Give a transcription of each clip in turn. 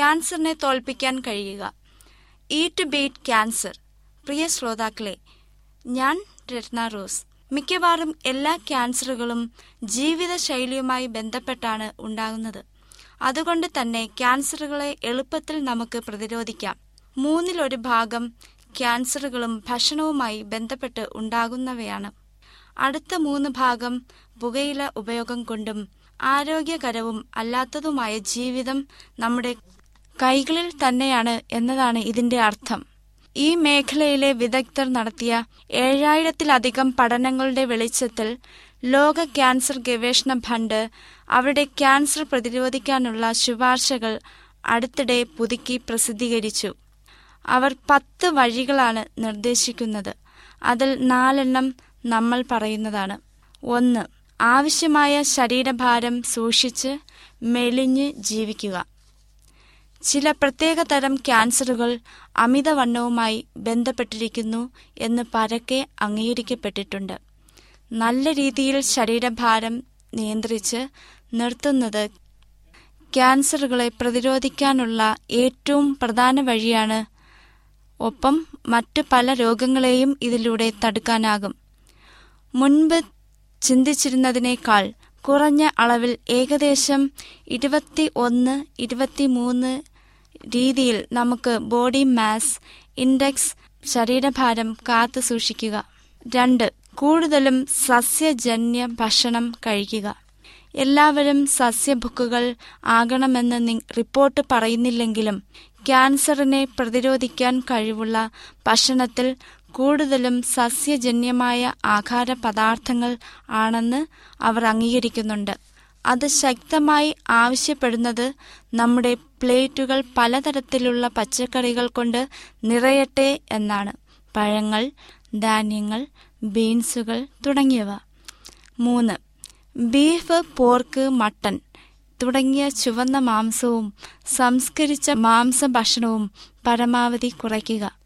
ക്യാൻസറിനെ തോൽപ്പിക്കാൻ കഴിയുക. ഈറ്റ് ബീറ്റ് ക്യാൻസർ പ്രിയ ശ്രോതാക്കളെ ഞാൻ രത്ന റോസ്. മിക്കവാറും എല്ലാ ക്യാൻസറുകളും ജീവിതശൈലിയുമായി ബന്ധപ്പെട്ടാണ് ഉണ്ടാകുന്നത്. അതുകൊണ്ട് തന്നെ ക്യാൻസറുകളെ എളുപ്പത്തിൽ നമുക്ക് പ്രതിരോധിക്കാം. മൂന്നിലൊരു ഭാഗം ക്യാൻസറുകളും ഭക്ഷണവുമായി ബന്ധപ്പെട്ട് ഉണ്ടാകുന്നവയാണ്. അടുത്ത മൂന്ന് ഭാഗം പുകയില ഉപയോഗം കൊണ്ടും ആരോഗ്യകരവും അല്ലാത്തതുമായ ജീവിതം നമ്മുടെ കൈകളിൽ തന്നെയാണ് എന്നതാണ് ഇതിന്റെ അർത്ഥം. ഈ മേഖലയിലെ വിദഗ്ധർ നടത്തിയ ഏഴായിരത്തിലധികം പഠനങ്ങളുടെ വെളിച്ചത്തിൽ ലോക ക്യാൻസർ ഗവേഷണ ഫണ്ട് അവരുടെ ക്യാൻസർ പ്രതിരോധിക്കാനുള്ള ശുപാർശകൾ അടുത്തിടെ പുതുക്കി പ്രസിദ്ധീകരിച്ചു. അവർ പത്ത് വഴികളാണ് നിർദ്ദേശിക്കുന്നത്. അതിൽ നാലെണ്ണം നമ്മൾ പറയുന്നതാണ്. ഒന്ന് ആവശ്യമായ ശരീരഭാരം സൂക്ഷിച്ച് മെലിഞ്ഞ് ജീവിക്കുക. ചില പ്രത്യേക തരം ക്യാൻസറുകൾ അമിതവണ്ണവുമായി ബന്ധപ്പെട്ടിരിക്കുന്നു എന്ന് പരക്കെ അംഗീകരിക്കപ്പെട്ടിട്ടുണ്ട്. നല്ല രീതിയിൽ ശരീരഭാരം നിയന്ത്രിച്ച് നിർത്തുന്നത് ക്യാൻസറുകളെ പ്രതിരോധിക്കാനുള്ള ഏറ്റവും പ്രധാന വഴിയാണ്. ഒപ്പം മറ്റ് പല രോഗങ്ങളെയും ഇതിലൂടെ തടുക്കാനാകും. മുൻപ് ചിന്തിച്ചിരുന്നതിനേക്കാൾ കുറഞ്ഞ അളവിൽ ഏകദേശം ഇരുപത്തി ഒന്ന് ഇരുപത്തിമൂന്ന് രീതിയിൽ നമുക്ക് ബോഡി മാസ് ഇൻഡെക്സ് ശരീരഭാരം കാത്തു സൂക്ഷിക്കുക. രണ്ട് കൂടുതലും സസ്യജന്യ ഭക്ഷണം കഴിക്കുക. എല്ലാവരും സസ്യഭുക്കുകൾ ആകണമെന്ന് റിപ്പോർട്ട് പറയുന്നില്ലെങ്കിലും ക്യാൻസറിനെ പ്രതിരോധിക്കാൻ കഴിവുള്ള ഭക്ഷണത്തിൽ കൂടുതലും സസ്യജന്യമായ ആഹാര പദാർത്ഥങ്ങൾ ആണെന്ന് അവർ അംഗീകരിക്കുന്നുണ്ട്. അത് ശക്തമായി ആവശ്യപ്പെടുന്നത് നമ്മുടെ പ്ലേറ്റുകൾ പലതരത്തിലുള്ള പച്ചക്കറികൾ കൊണ്ട് നിറയട്ടെ എന്നാണ്. പഴങ്ങൾ ധാന്യങ്ങൾ ബീൻസുകൾ തുടങ്ങിയവ. മൂന്ന്. ബീഫ് പോർക്ക് മട്ടൺ തുടങ്ങിയ ചുവന്ന മാംസവും സംസ്കരിച്ച മാംസഭക്ഷണവും പരമാവധി കുറയ്ക്കുക.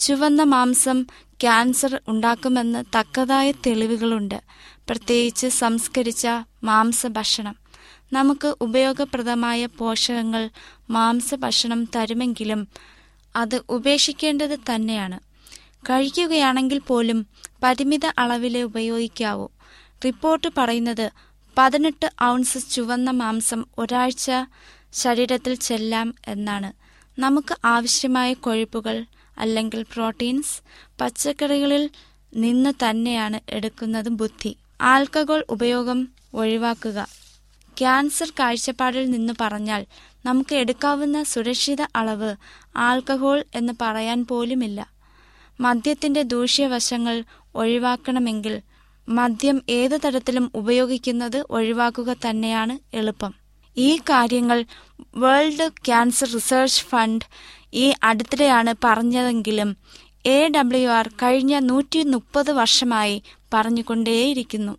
ചുവന്ന മാംസം ക്യാൻസർ ഉണ്ടാക്കുമെന്ന് തക്കതായ തെളിവുകളുണ്ട്. പ്രത്യേകിച്ച് സംസ്കരിച്ച മാംസഭക്ഷണം. നമുക്ക് ഉപയോഗപ്രദമായ പോഷകങ്ങൾ മാംസഭക്ഷണം തരുമെങ്കിലും അത് ഉപേക്ഷിക്കേണ്ടത് തന്നെയാണ്. കഴിക്കുകയാണെങ്കിൽ പോലും പരിമിത അളവിലെ ഉപയോഗിക്കാവൂ. റിപ്പോർട്ട് പറയുന്നത് പതിനെട്ട് ഔൺസ് ചുവന്ന മാംസം ഒരാഴ്ച ശരീരത്തിൽ ചെല്ലാം എന്നാണ്. നമുക്ക് ആവശ്യമായ കൊഴുപ്പുകൾ അല്ലെങ്കിൽ പ്രോട്ടീൻസ് പച്ചക്കറികളിൽ നിന്ന് തന്നെയാണ് എടുക്കുന്നത് ബുദ്ധി. ആൽക്കഹോൾ ഉപയോഗം ഒഴിവാക്കുക. ക്യാൻസർ കാഴ്ചപ്പാടിൽ നിന്ന് പറഞ്ഞാൽ നമുക്ക് എടുക്കാവുന്ന സുരക്ഷിത അളവ് ആൽക്കഹോൾ എന്ന് പറയാൻ പോലുമില്ല. മദ്യത്തിന്റെ ദൂഷ്യവശങ്ങൾ ഒഴിവാക്കണമെങ്കിൽ മദ്യം ഏതു തരത്തിലും ഉപയോഗിക്കുന്നത് ഒഴിവാക്കുക തന്നെയാണ് എളുപ്പം. ഈ കാര്യങ്ങൾ വേൾഡ് ക്യാൻസർ റിസർച്ച് ഫണ്ട് ഈ അടുത്തിടെയാണ് പറഞ്ഞതെങ്കിലും എ ഡബ്ല്യു ആർ കഴിഞ്ഞ നൂറ്റി മുപ്പത് വർഷമായി പറഞ്ഞുകൊണ്ടേയിരിക്കുന്നു.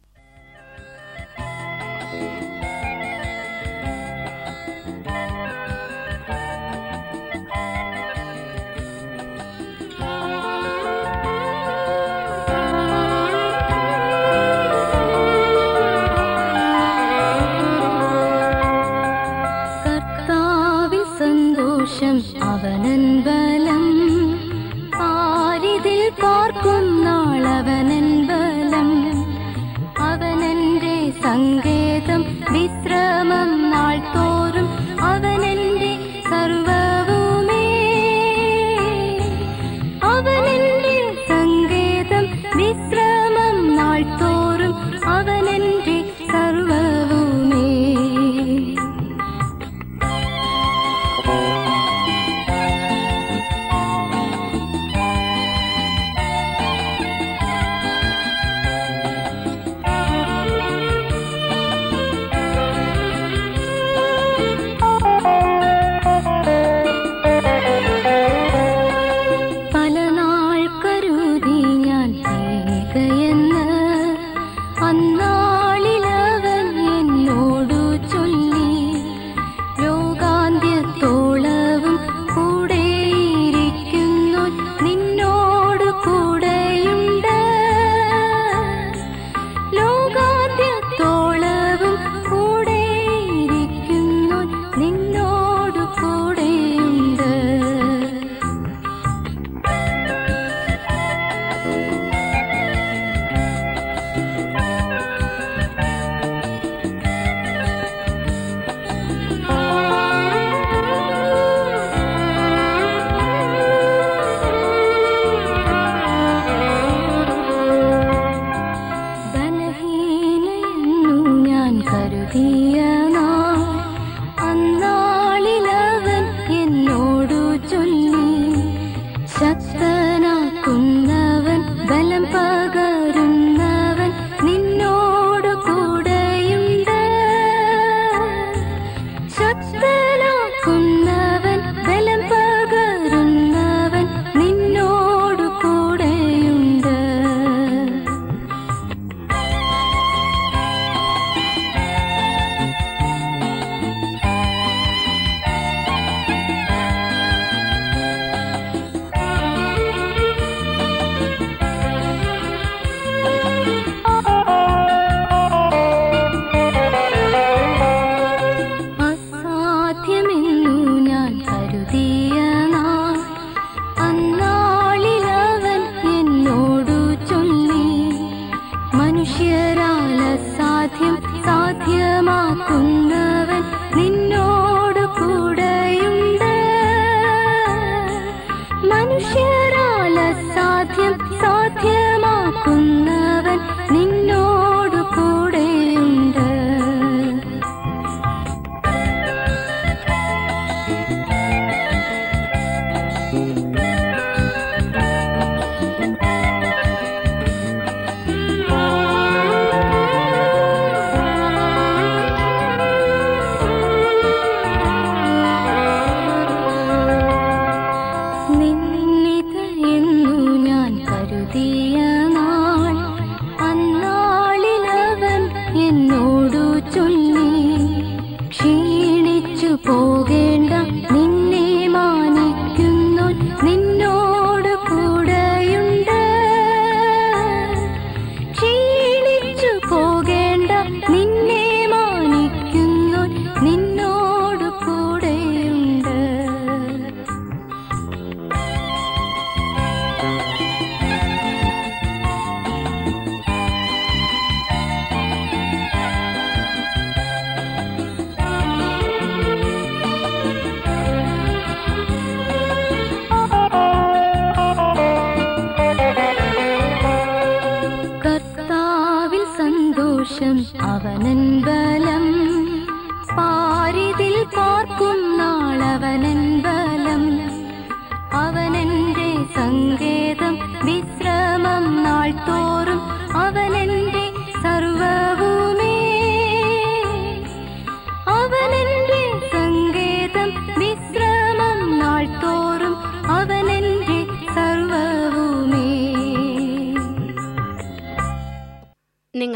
സന്തോഷം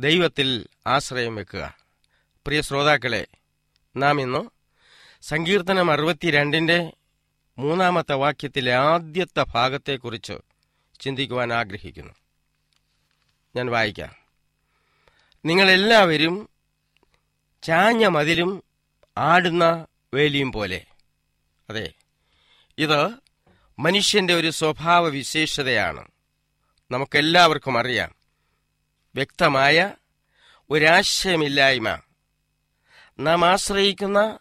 ദൈവത്തിൽ ആശ്രയം വെക്കുക. പ്രിയ ശ്രോതാക്കളെ നാം ഇന്ന് സങ്കീർത്തനം അറുപത്തിരണ്ടിന്റെ മൂന്നാമത്തെ വാക്യത്തിലെ ആദ്യത്തെ ഭാഗത്തെക്കുറിച്ച് ചിന്തിക്കുവാൻ ആഗ്രഹിക്കുന്നു. ഞാൻ വായിക്കാം. നിങ്ങളെല്ലാവരും ചാഞ്ഞ മതിലും ആടുന്ന വേലിയും പോലെ. അതെ ഇത് മനുഷ്യന്റെ ഒരു സ്വഭാവ വിശേഷതയാണ് നമുക്കെല്ലാവർക്കും അറിയാം. വ്യക്തമായ ഒരാശയമില്ലായ്മ. നാം ആശ്രയിക്കുന്ന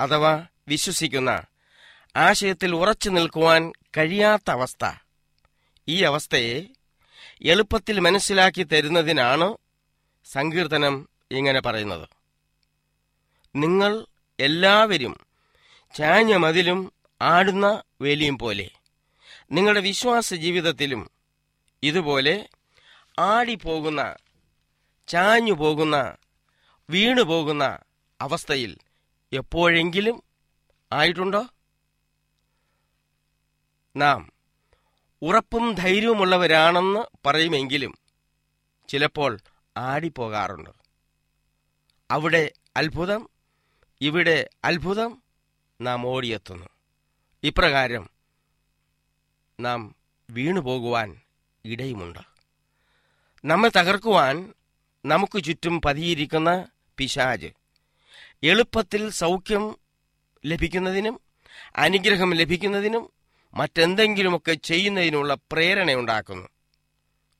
അഥവാ വിശ്വസിക്കുന്ന ആശയത്തിൽ ഉറച്ചു നിൽക്കുവാൻ കഴിയാത്ത അവസ്ഥ. ഈ അവസ്ഥയെ എളുപ്പത്തിൽ മനസ്സിലാക്കി തരുന്നതിനാണ് സങ്കീർത്തനം ഇങ്ങനെ പറയുന്നത്. നിങ്ങൾ എല്ലാവരും ചാഞ്ഞ മതിലും ആടുന്ന വേലിയും പോലെ നിങ്ങളുടെ വിശ്വാസ ജീവിതത്തിലും ഇതുപോലെ ആടിപ്പോകുന്ന ചാഞ്ഞു പോകുന്ന വീണു പോകുന്ന അവസ്ഥയിൽ എപ്പോഴെങ്കിലും ആയിട്ടുണ്ടോ? നാം ഉറപ്പും ധൈര്യവുമുള്ളവരാണെന്ന് പറയുമെങ്കിലും ചിലപ്പോൾ ആടിപ്പോകാറുണ്ട്. അവിടെ അത്ഭുതം ഇവിടെ അത്ഭുതം നാം ഓടിയെത്തുന്നു. ഇപ്രകാരം നാം വീണുപോകുവാൻ ഇടയുമുണ്ട്. നമ്മെ തകർക്കുവാൻ നമുക്ക് ചുറ്റും പതിയിരിക്കുന്ന പിശാജ്. എളുപ്പത്തിൽ സൗഖ്യം ലഭിക്കുന്നതിനും അനുഗ്രഹം ലഭിക്കുന്നതിനും മറ്റെന്തെങ്കിലുമൊക്കെ ചെയ്യുന്നതിനുള്ള പ്രേരണയുണ്ടാക്കുന്നു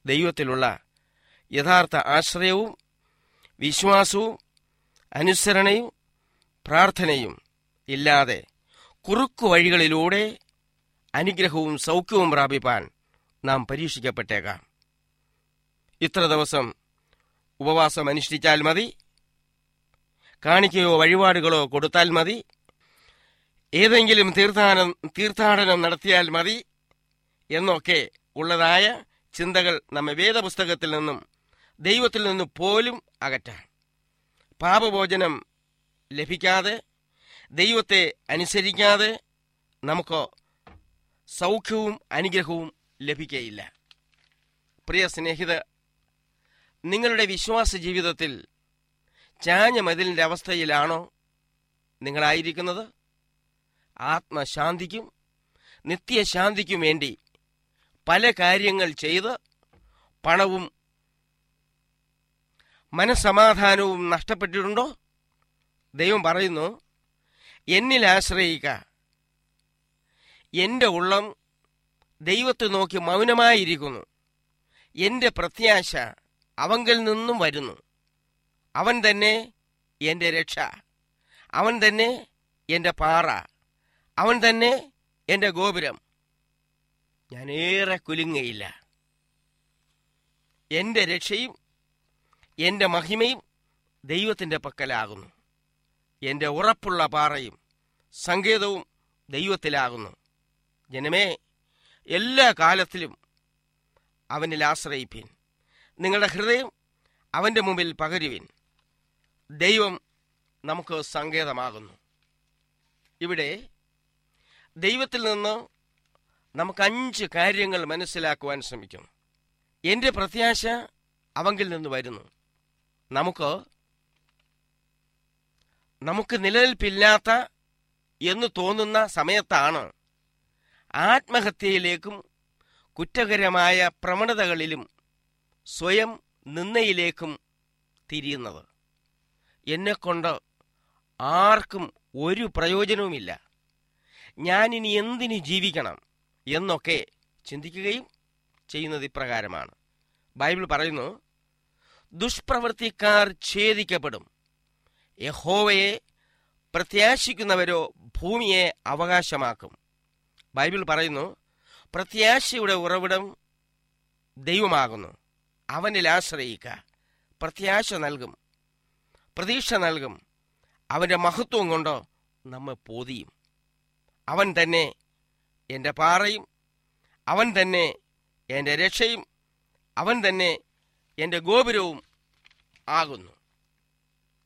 ദൈവത്തിലുള്ള യഥാർത്ഥ ആശ്രയവും വിശ്വാസവും അനുസരണയും പ്രാർത്ഥനയും ഇല്ലാതെ കുറുക്കു വഴികളിലൂടെ അനുഗ്രഹവും സൗഖ്യവും പ്രാപിപ്പാൻ നാം പരീക്ഷിക്കപ്പെട്ടേക്കാം. ഇത്ര ദിവസം ഉപവാസം അനുഷ്ഠിച്ചാൽ മതി. കാണിക്കയോ വഴിപാടുകളോ കൊടുത്താൽ മതി. ഏതെങ്കിലും തീർത്ഥാടനം തീർത്ഥാടനം നടത്തിയാൽ മതി എന്നൊക്കെ ഉള്ളതായ ചിന്തകൾ നമ്മെ വേദപുസ്തകത്തിൽ നിന്നും ദൈവത്തിൽ നിന്നും പോലും അകറ്റാൻ. പാപഭോജനം ലഭിക്കാതെ ദൈവത്തെ അനുസരിക്കാതെ നമുക്ക് സൗഖ്യവും അനുഗ്രഹവും ലഭിക്കുകയില്ല പ്രിയ സ്നേഹിത നിങ്ങളുടെ വിശ്വാസ ജീവിതത്തിൽ ചാഞ്ഞ മതിലിന്റെ അവസ്ഥയിലാണോ നിങ്ങളായിരിക്കുന്നത്? ആത്മശാന്തിക്കും നിത്യശാന്തിക്കും വേണ്ടി പല കാര്യങ്ങൾ ചെയ്ത് പണവും മനസമാധാനവും നഷ്ടപ്പെട്ടിട്ടുണ്ടോ? ദൈവം പറയുന്നു എന്നിൽ ആശ്രയിക്ക. എന്റെ ഉള്ളം ദൈവത്തെ നോക്കി മൗനമായിരിക്കുന്നു. എന്റെ പ്രത്യാശ അവങ്കിൽ നിന്നും വരുന്നു. അവൻ തന്നെ എന്റെ രക്ഷ. അവൻ തന്നെ എന്റെ പാറ. അവൻ തന്നെ എന്റെ ഗോപുരം. ഞാൻ ഏറെ കുലുങ്ങയില്ല. എന്റെ രക്ഷയും എന്റെ മഹിമയും ദൈവത്തിന്റെ പക്കലാകുന്നു. എന്റെ ഉറപ്പുള്ള പാറയും സങ്കേതവും ദൈവത്തിലാകുന്നു. ജനമേ എല്ലാ കാലത്തിലും അവനിൽ ആശ്രയിപ്പിൻ. നിങ്ങളുടെ ഹൃദയം അവന്റെ മുമ്പിൽ പകരുവിൻ. ദൈവം നമുക്ക് സങ്കേതമാകുന്നു. ഇവിടെ ദൈവത്തിൽ നിന്ന് നമുക്ക് അഞ്ച് കാര്യങ്ങൾ മനസ്സിലാക്കുവാൻ ശ്രമിക്കും. എന്റെ പ്രത്യാശ അവങ്കിൽ നിന്ന് വരുന്നു. നമുക്ക് നമുക്ക് നിലനിൽപ്പില്ലാത്ത എന്ന് തോന്നുന്ന സമയത്താണ് ആത്മഹത്യയിലേക്കും കുറ്റകരമായ പ്രവണതകളിലും സ്വയം നിന്നയിലേക്കും തിരിയുന്നത് എന്നെക്കൊണ്ട് ആർക്കും ഒരു പ്രയോജനവുമില്ല. ഞാനിനി എന്തിനു ജീവിക്കണം എന്നൊക്കെ ചിന്തിക്കുകയും ചെയ്യുന്നത് ഇപ്രകാരമാണ്. ബൈബിൾ പറയുന്നു ദുഷ്പ്രവൃത്തിക്കാർ ഛേദിക്കപ്പെടും. യഹോവയെ പ്രത്യാശിക്കുന്നവരോ ഭൂമിയെ അവകാശമാക്കും. ബൈബിൾ പറയുന്നു പ്രത്യാശയുടെ ഉറവിടം ദൈവമാകുന്നു. അവനിൽ ആശ്രയിക്കുക പ്രത്യാശ നൽകും. പ്രതീക്ഷ നൽകും. അവന്റെ മഹത്വം കൊണ്ട് നമ്മെ പോതിയും. അവൻ തന്നെ എന്റെ പാറയും. അവൻ തന്നെ എന്റെ രക്ഷയും. അവൻ തന്നെ എന്റെ ഗോപുരവും ആകുന്നു.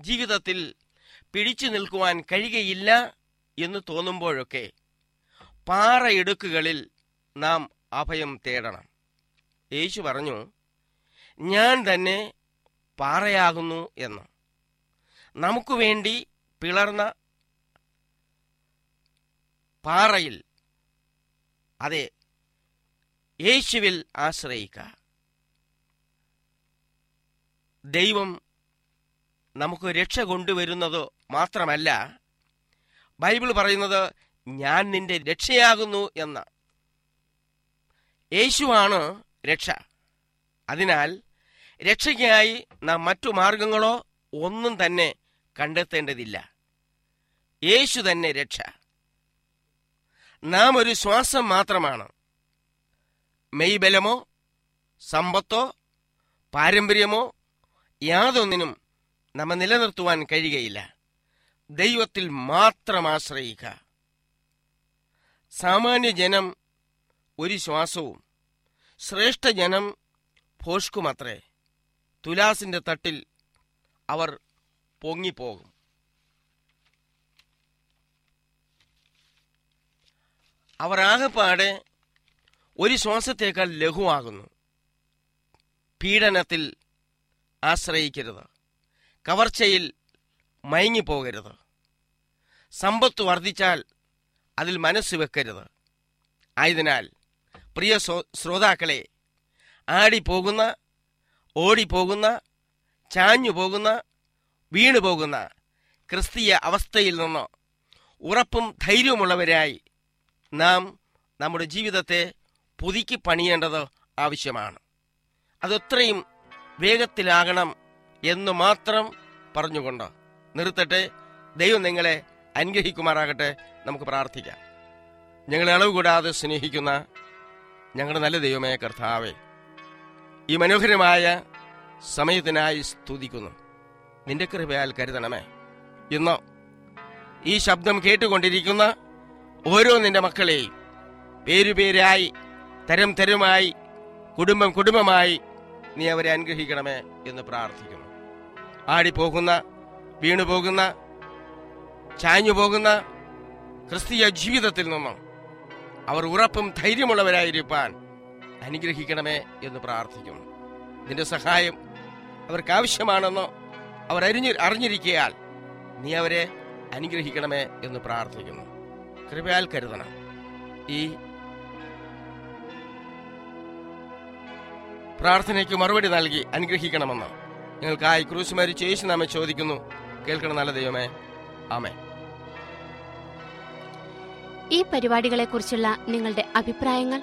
ജീവിതത്തിൽ പിടിച്ചു നിൽക്കുവാൻ കഴിയുകയില്ല എന്ന് തോന്നുമ്പോഴൊക്കെ പാറയിടുക്കുകളിൽ നാം അഭയം തേടണം. യേശു പറഞ്ഞു ഞാൻ തന്നെ പാറയാകുന്നു എന്ന്. നമുക്ക് വേണ്ടി പിളർന്ന പാറയിൽ അതെ യേശുവിൽ ആശ്രയിക്ക. ദൈവം നമുക്ക് രക്ഷ കൊണ്ടുവരുന്നത് മാത്രമല്ല ബൈബിൾ പറയുന്നത് ഞാൻ നിന്റെ രക്ഷയാകുന്നു എന്ന്. യേശുവാണ് രക്ഷ. അതിനാൽ രക്ഷയ്ക്കായി നാം മറ്റു മാർഗങ്ങളോ ഒന്നും തന്നെ കണ്ടെത്തേണ്ടതില്ല. യേശു തന്നെ രക്ഷ. നാം ഒരു ശ്വാസം മാത്രമാണ്. മെയ്ബലമോ സമ്പത്തോ പാരമ്പര്യമോ യാതൊന്നിനും നമ്മെ നിലനിർത്തുവാൻ കഴിയുകയില്ല. ദൈവത്തിൽ മാത്രം ആശ്രയിക്കുക. സാമാന്യ ജനം ഒരു ശ്വാസവും ശ്രേഷ്ഠ ജനം ഭോഷ്കുമത്രേ. തുലാസിന്റെ തട്ടിൽ അവർ പൊങ്ങിപ്പോകും. അവർ ആകെപ്പാടെ ഒരു ശ്വാസത്തേക്കാൾ ലഘുവാകുന്നു. പീഡനത്തിൽ ആശ്രയിക്കരുത്. കവർച്ചയിൽ മയങ്ങിപ്പോകരുത്. സമ്പത്ത് വർദ്ധിച്ചാൽ അതിൽ മനസ്സ് വെക്കരുത്. ആയതിനാൽ പ്രിയ ശ്രോതാക്കളെ ആടിപ്പോകുന്ന ഓടിപ്പോകുന്ന ചാഞ്ഞു പോകുന്ന വീണു പോകുന്ന ക്രിസ്തീയ അവസ്ഥയിൽ നിന്ന് ഉറപ്പും ധൈര്യവുമുള്ളവരായി നാം നമ്മുടെ ജീവിതത്തെ പുതുക്കി പണിയേണ്ടത് ആവശ്യമാണ്. അതൊത്രയും വേഗത്തിലാകണം എന്ന് മാത്രം പറഞ്ഞുകൊണ്ട് നിർത്തട്ടെ. ദൈവം നിങ്ങളെ അനുഗ്രഹിക്കുമാറാകട്ടെ. നമുക്ക് പ്രാർത്ഥിക്കാം. ഞങ്ങളെ അളവ് കൂടാതെ സ്നേഹിക്കുന്ന ഞങ്ങളുടെ നല്ല ദൈവമായ കർത്താവെ ഈ മനോഹരമായ സമയത്തിനായി സ്തുതിക്കുന്നു. നിന്റെ കൃപയാൽ കരുതണമേ. ഇന്ന് ഈ ശബ്ദം കേട്ടുകൊണ്ടിരിക്കുന്ന ഓരോ നിന്റെ മക്കളെയും പേരുപേരായി തരം തരമായി കുടുംബം കുടുംബമായി നീ അവരെ അനുഗ്രഹിക്കണമേ എന്ന് പ്രാർത്ഥിക്കുന്നു. ആടിപ്പോകുന്ന വീണുപോകുന്ന ചാഞ്ഞുപോകുന്ന ക്രിസ്തീയ ജീവിതത്തിൽ നിന്നും അവർ ഉറപ്പും ധൈര്യമുള്ളവരായിരിക്കാൻ അനുഗ്രഹിക്കണമേ എന്ന് പ്രാർത്ഥിക്കുന്നു നിന്റെ സഹായം അവർക്ക് ആവശ്യമാണെന്ന് അവർ അറിഞ്ഞി അറിഞ്ഞിരിക്കയാൽ നീ അവരെ അനുഗ്രഹിക്കണമേ എന്ന് പ്രാർത്ഥിക്കുന്നു. കൃപയാൽ കരുതണം. ഈ പ്രാർത്ഥനയ്ക്ക് മറുപടി നൽകി അനുഗ്രഹിക്കണമെന്ന് നിങ്ങൾക്കായി ക്രൂസ് മരിച്ച് യേശു നാമെ ചോദിക്കുന്നു. കേൾക്കണം നല്ല ദൈവമേ. ആമേ ഈ പരിപാടികളെക്കുറിച്ചുള്ള നിങ്ങളുടെ അഭിപ്രായങ്ങൾ